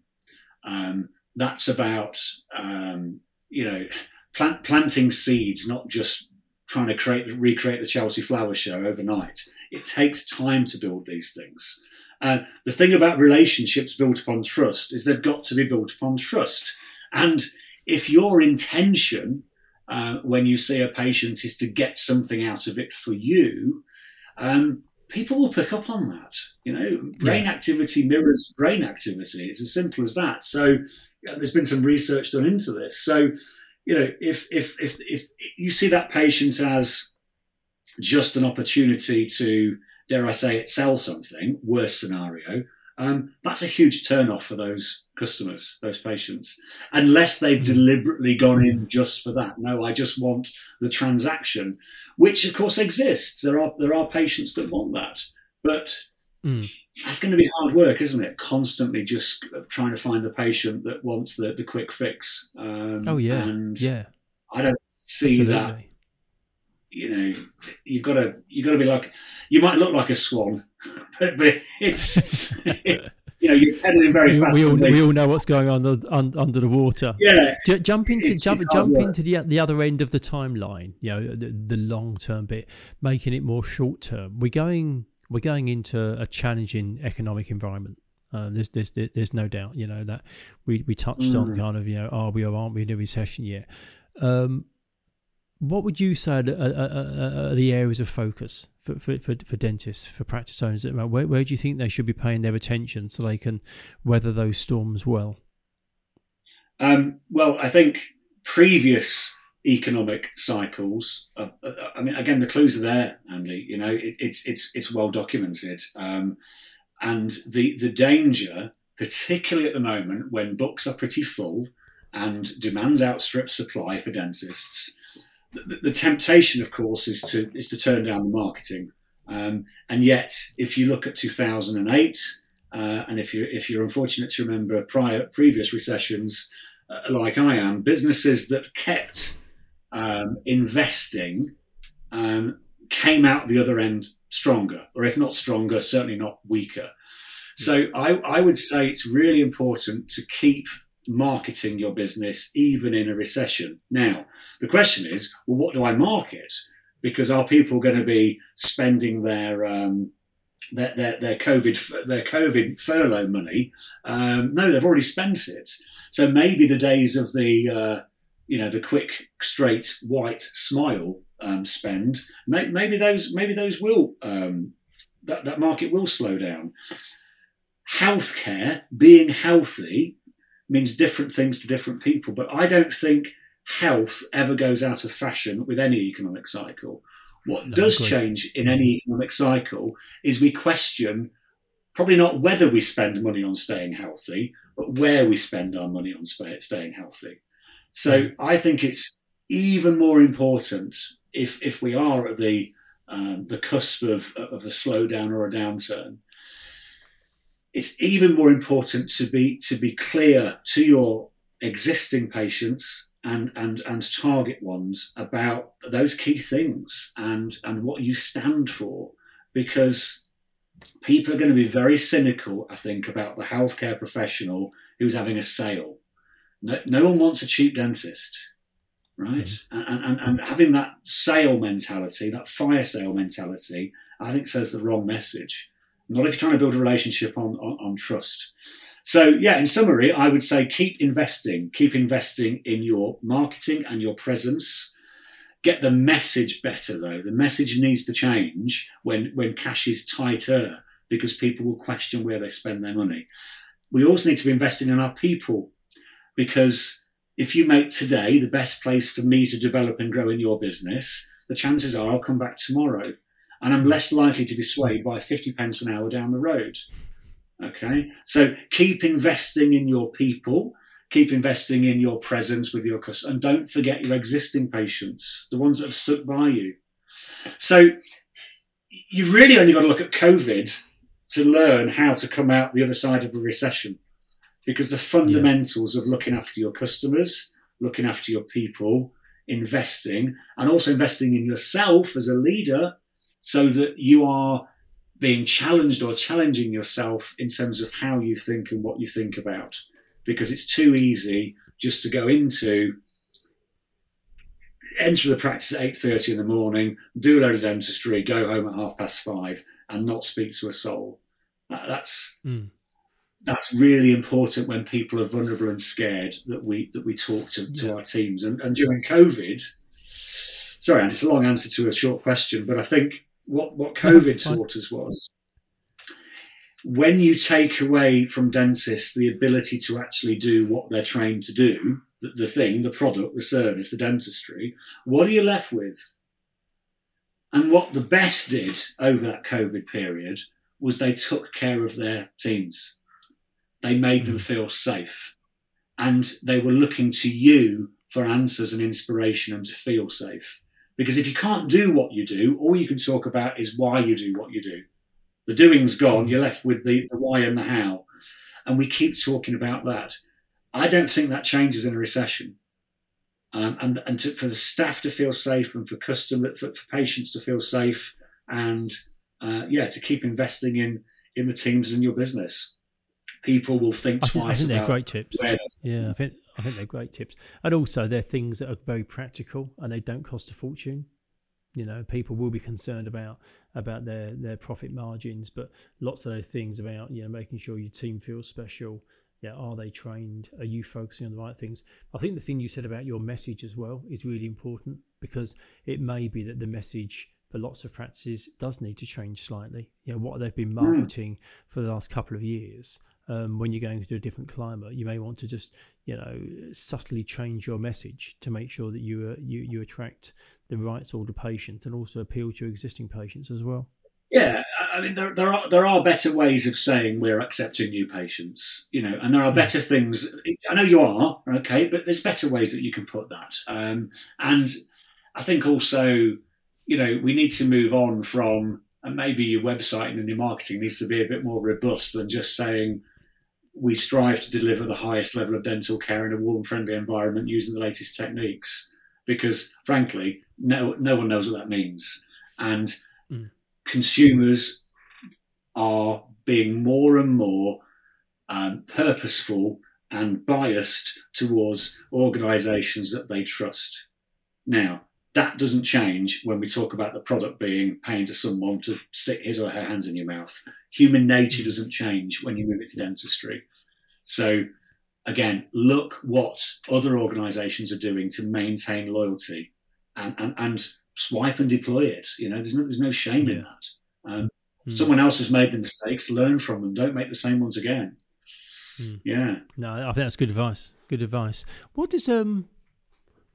Um, that's about um, you know plant, planting seeds, not just trying to create recreate the Chelsea Flower Show overnight. It takes time to build these things. Uh, the thing about relationships built upon trust is they've got to be built upon trust. And if your intention uh, when you see a patient is to get something out of it for you, um, people will pick up on that. You know, brain yeah. activity mirrors brain activity. It's as simple as that. So yeah, there's been some research done into this. So you know, if if if if you see that patient as just an opportunity to, dare I say it, sell something, worst scenario, um, that's a huge turnoff for those customers, those patients, unless they've mm. deliberately gone in just for that. No, I just want the transaction, which of course exists. There are there are patients that want that, but mm. that's going to be hard work, isn't it? Constantly just trying to find the patient that wants the, the quick fix. Um, oh yeah, and yeah. I don't see Absolutely. that. You know, you've got to you've got to be like you might look like a swan but, but it's you know you're pedaling very fast. We all, we all know what's going on under, under the water. Yeah, J- jump into jump jump into the the other end of the timeline. You know the, the long term bit, making it more short term. We're going we're going into a challenging economic environment. Uh, there's, there's there's no doubt. You know that we we touched mm. on kind of you know are we or aren't we in a recession yet? Um, what would you say are, are, are, the areas of focus for, for, for, for, dentists, for practice owners? Where, where do you think they should be paying their attention so they can weather those storms well? Um, well, I think previous economic cycles. Uh, uh, I mean, again, the clues are there, Andy. You know, it, it's it's it's well documented. Um, And the, the danger, particularly at the moment when books are pretty full and demand outstrips supply for dentists, the, the, temptation, of course, is to is to turn down the marketing. Um, and yet, if you look at 2008, uh, and if you're if you're unfortunate to remember prior previous recessions, uh, like I am, businesses that kept um, investing um, came out the other end stronger, or if not stronger, certainly not weaker. So I, I would say it's really important to keep marketing your business even in a recession. Now, the question is, well, what do I market? Because are people going to be spending their um, their, their, their COVID their COVID furlough money? Um, no, they've already spent it. So maybe the days of the uh, you know the quick, straight, white smile um, spend, may, maybe those maybe those will um, that that market will slow down. Healthcare, being healthy, means different things to different people. But I don't think health ever goes out of fashion with any economic cycle. What no, does change in any economic cycle is we question probably not whether we spend money on staying healthy, but where we spend our money on staying healthy. So mm. I think it's even more important if if we are at the um, the cusp of, of a slowdown or a downturn it's even more important to be to be clear to your existing patients and and and target ones about those key things and and what you stand for because people are going to be very cynical i think about the healthcare professional who's having a sale no, no one wants a cheap dentist right mm-hmm. and, and and having that sale mentality that fire sale mentality i think says the wrong message not if you're trying to build a relationship on, on, on trust. So, yeah, in summary, I would say keep investing, keep investing in your marketing and your presence. Get the message better though. The message needs to change when, when cash is tighter because people will question where they spend their money. We also need to be investing in our people because if you make today the best place for me to develop and grow in your business, the chances are I'll come back tomorrow and I'm less likely to be swayed by 50 pence an hour down the road. Okay, so keep investing in your people, keep investing in your presence with your customers, and don't forget your existing patients, the ones that have stuck by you. So you've really only got to look at COVID to learn how to come out the other side of a recession because the fundamentals yeah. of looking after your customers, looking after your people, investing, and also investing in yourself as a leader so that you are being challenged or challenging yourself in terms of how you think and what you think about. Because it's too easy just to go into enter the practice at 8.30 in the morning, do a load of dentistry, go home at half past five and not speak to a soul. That's mm. that's really important when people are vulnerable and scared that we that we talk to, to our teams. And, and during COVID, sorry, and it's a long answer to a short question, but I think what what COVID taught us was when you take away from dentists the ability to actually do what they're trained to do, the, the thing, the product, the service, the dentistry, what are you left with? And what the best did over that COVID period was they took care of their teams. They made them mm. feel safe. And they were looking to you for answers and inspiration and to feel safe. Because if you can't do what you do, all you can talk about is why you do what you do. The doing's gone, you're left with the, the why and the how. And we keep talking about that. I don't think that changes in a recession. Um, and and to, for the staff to feel safe and for customer for, for patients to feel safe and uh, yeah to keep investing in in the teams in your business people will think I think, twice I think they're great tips yeah I think I think they're great tips, and also they're things that are very practical and they don't cost a fortune. You know, people will be concerned about about their their profit margins, but lots of those things about you know making sure your team feels special. Yeah, are they trained? Are you focusing on the right things? I think the thing you said about your message as well is really important because it may be that the message for lots of practices does need to change slightly. You know, what they've been hmm. marketing mm. for the last couple of years um, when you're going to a different climate, you may want to just you know subtly change your message to make sure that you uh, you you attract the right sort of patients and also appeal to existing patients as well. Yeah, I mean, there, there are there are better ways of saying we're accepting new patients, you know, and there are better things. I know you are okay, but there's better ways that you can put that. Um, and I think also, you know, we need to move on from and maybe your website and your marketing needs to be a bit more robust than just saying we strive to deliver the highest level of dental care in a warm, friendly environment using the latest techniques. Because frankly, no no one knows what that means, and mm consumers are being more and more um, purposeful and biased towards organisations that they trust. Now, that doesn't change when we talk about the product being paying to someone to stick his or her hands in your mouth. Human nature doesn't change when you move it to dentistry. So, again, look what other organisations are doing to maintain loyalty and, and, and swipe and deploy it. You know, there's no, there's no shame yeah. in that. Um, mm. Someone else has made the mistakes. Learn from them. Don't make the same ones again. Mm. Yeah. No, I think that's good advice. Good advice. What does um,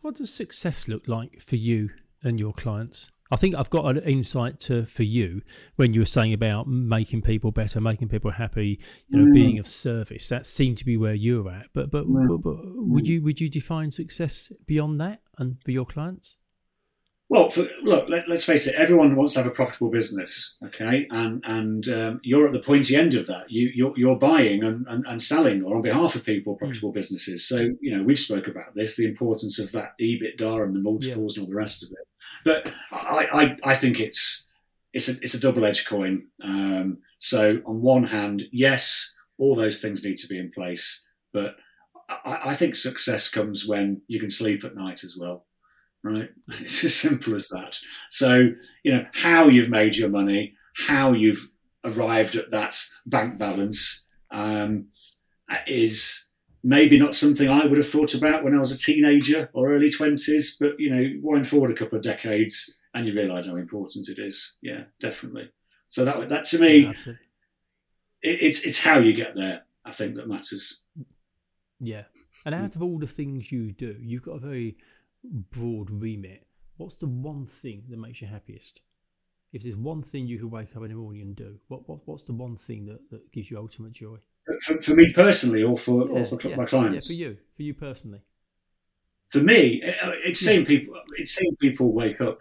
what does success look like for you and your clients? I think I've got an insight to for you when you were saying about making people better, making people happy, you know, mm. being of service. That seemed to be where you're at. But but, mm. but, but would mm. you would you define success beyond that and for your clients? Well, for, look, let, us face it. Everyone wants to have a profitable business, okay? And and um, you're at the pointy end of that. You you're, you're buying and, and, and, selling, or on behalf of people, hmm. profitable mm. businesses. So you know we've spoke about this, the importance of that EBITDA and the multiples yeah. and all the rest of it. But I, I, I think it's it's a it's a double edged coin. Um, so on one hand, yes, all those things need to be in place, but I, I think success comes when you can sleep at night as well right? It's as simple as that. So, you know, how you've made your money, how you've arrived at that bank balance um, is maybe not something I would have thought about when I was a teenager or early 20s, but, you know, wind forward a couple of decades and you realise how important it is. Yeah, definitely. So that, that to me, yeah, it, it's, it's how you get there, I think, that matters. Yeah. And out of all the things you do, you've got a very broad remit, what's the one thing that makes you happiest? If there's one thing you could wake up in the morning and do, what, what what's the one thing that, that gives you ultimate joy? For, for me personally, or for yeah, or for yeah, my clients? Yeah, for you, for you personally. For me, eh, eh, it's hmm. seeing people. It's seeing people wake up.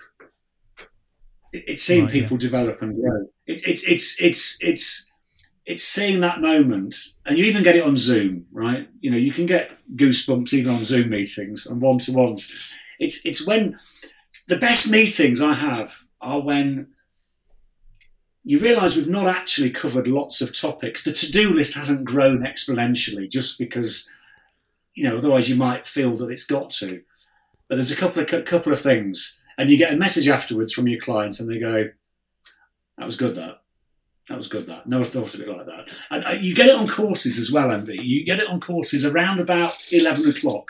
It's seeing right, people develop and grow. It, it's it's it's it's it's seeing that moment, and you even get it on Zoom, right? You know, you can get goosebumps even on Zoom meetings and one to ones. It's it's when the best meetings I have are when you realise we've not actually covered lots of topics. The to-do list hasn't grown exponentially just because, you know, otherwise you might feel that it's got to. But there's a couple of couple of things, and you get a message afterwards from your clients, and they go, "That was good. That that was good. That never thought of it like that. And uh, you get it on courses as well, Andy. You get it on courses around about eleven o'clock,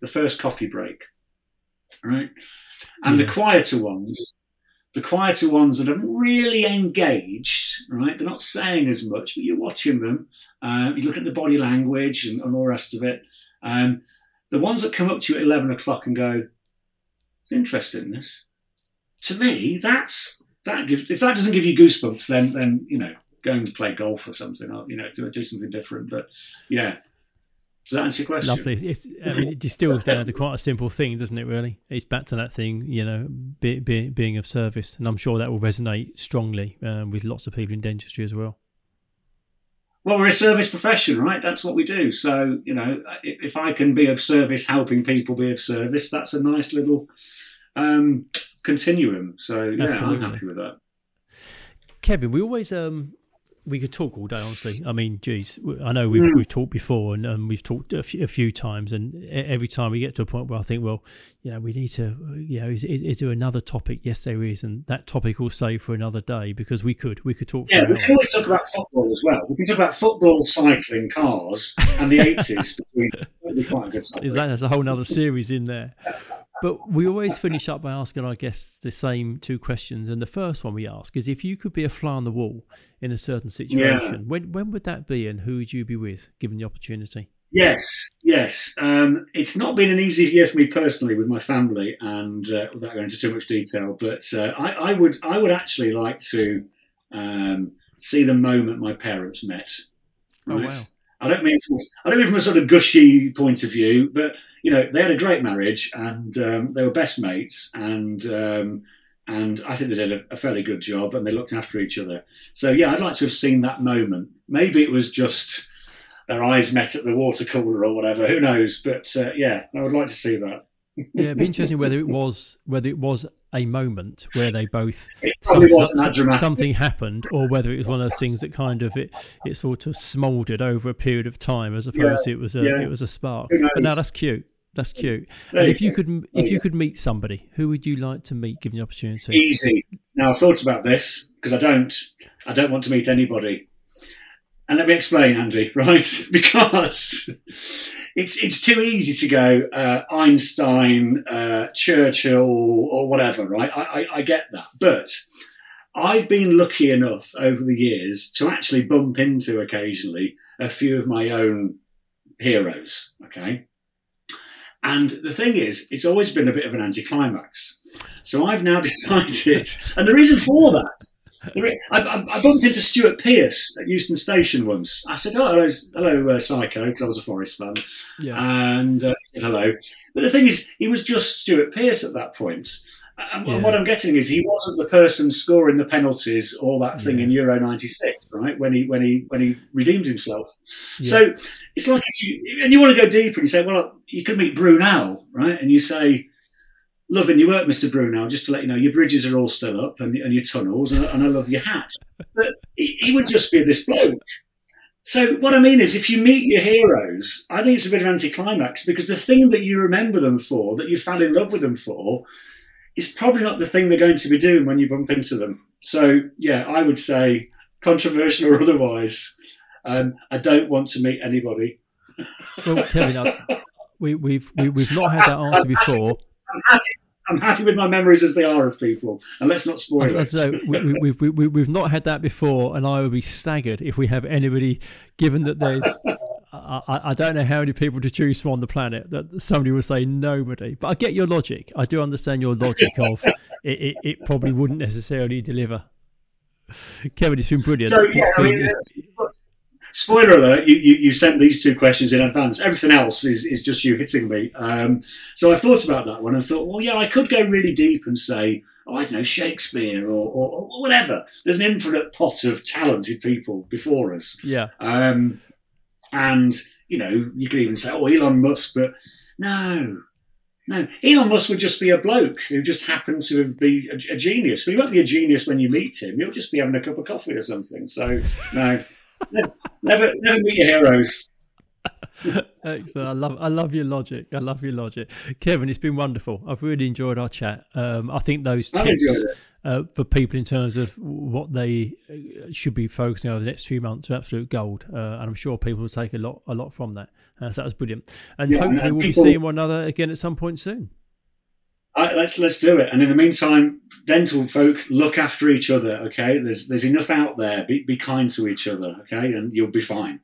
the first coffee break, right? And yeah. the quieter ones, the quieter ones that are really engaged, right? They're not saying as much, but you're watching them. Uh, you look at the body language and, and all the rest of it. Um, the ones that come up to you at eleven o'clock and go, "It's interesting this." To me, that's that gives if that doesn't give you goosebumps, then then you know going to play golf or something, or you know do, do something different. But yeah, does that answer your question? Lovely. It's, I mean, it distills down to quite a simple thing, doesn't it? Really, it's back to that thing, you know, be, be, being of service, and I'm sure that will resonate strongly um, with lots of people in dentistry as well. Well, we're a service profession, right? That's what we do. So, you know, if I can be of service, helping people be of service, that's a nice little um, continuum. So yeah, Absolutely. I'm happy with that. Kevin, we always um we could talk all day, honestly. I mean, geez, I know we've mm. we've talked before and, and we've talked a few, a few, times, and every time we get to a point where I think, well, you know, we need to, you know, is, is, is, there another topic? Yes, there is, and that topic will save for another day because we could we could talk. Yeah, we can always talk about football as well. We can talk about football, cycling, cars, and the eighties. quite a good topic. There's a whole other series in there. But we always finish up by asking our guests the same two questions. And the first one we ask is if you could be a fly on the wall in a certain situation, yeah. when, when would that be and who would you be with given the opportunity? Yes, yes. Um, it's not been an easy year for me personally with my family, and uh, without going into too much detail, but uh, I, I, would I would actually like to um, see the moment my parents met. Oh, right? Oh, wow. I don't mean from, I don't mean from a sort of gushy point of view, but you know they had a great marriage and um, they were best mates and um, and I think they did a, a, fairly good job and they looked after each other. So yeah, I'd like to have seen that moment. Maybe it was just their eyes met at the water cooler or whatever. Who knows? But uh, yeah, I would like to see that. Yeah, it'd be interesting whether it was whether it was a moment where they both something, wasn't something happened, or whether it was one of those things that kind of it it sort of smouldered over a period of time, as opposed yeah, to it was a yeah. it was a spark. But now that's cute. That's cute. and if you, could, if you could meet somebody, who would you like to meet, given the opportunity? Easy. Now I've thought about this because I don't, I don't want to meet anybody. And let me explain, Andy. Right? because it's it's too easy to go uh, Einstein, uh, Churchill, or whatever. Right? I, I, I get that, but I've been lucky enough over the years to actually bump into occasionally a few of my own heroes. Okay. And the thing is, it's always been a bit of an anticlimax. So I've now decided, and the reason for that, I, I, bumped into Stuart Pearce at Euston Station once. I said, oh, hello, hello uh, Psycho, because I was a Forest fan. Yeah. And uh, said hello. But the thing is, he was just Stuart Pearce at that point. And yeah. what I'm getting is he wasn't the person scoring the penalties, all that thing yeah. in Euro '96, right? When he when he when he redeemed himself. Yeah. So it's like if you and you want to go deeper, and you say, well, you could meet Brunel, right? And you say, loving your work, Mr. Brunel. Just to let you know, your bridges are all still up and, and your tunnels, and, and, I love your hat. But he, he would just be this bloke. So what I mean is, if you meet your heroes, I think it's a bit of an anticlimax because the thing that you remember them for, that you fell in love with them for, is probably not the thing they're going to be doing when you bump into them. So, yeah, I would say, controversial or otherwise, um, I don't want to meet anybody. Well, Kevin, I, we, we've we, have we have not had that answer before. I'm happy, I'm happy with my memories as they are of people, and let's not spoil it. So we, we, we, we, we've not had that before, and I would be staggered if we have anybody, given that there's I, I, don't know how many people to choose from on the planet that somebody would say nobody. But I get your logic. I do understand your logic of it, it, it probably wouldn't necessarily deliver. Kevin, it's been brilliant. So, yeah, I mean, spoiler alert, you, you, you, sent these two questions in advance. Everything else is, is just you hitting me. Um, so I thought about that one and thought, well, yeah, I could go really deep and say, oh, I don't know, Shakespeare or, or, or whatever. There's an infinite pot of talented people before us. Yeah. Um, and, you know, you could even say, oh, Elon Musk, but no, no. Elon Musk would just be a bloke who just happened to be a, a genius. But he won't be a genius when you meet him. He'll just be having a cup of coffee or something. So, no, never, never, meet your heroes. Excellent. I love I love your logic. I love your logic. Kevin, it's been wonderful. I've really enjoyed our chat. Um, I think those tips uh, for people in terms of what they uh, should be focusing on over the next few months are absolute gold. Uh, and I'm sure people will take a lot a lot from that. Uh, so that was brilliant. And yeah, hopefully we'll people, be seeing one another again at some point soon. Let's let's do it. And in the meantime, dental folk look after each other. Okay, there's there's enough out there. Be, be kind to each other. Okay, and you'll be fine.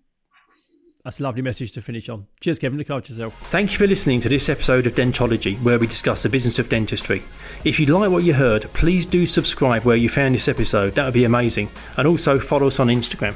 That's a lovely message to finish on. Cheers, Kevin. Look after yourself. Thank you for listening to this episode of Dentology, where we discuss the business of dentistry. If you like what you heard, please do subscribe where you found this episode. That would be amazing. And also follow us on Instagram.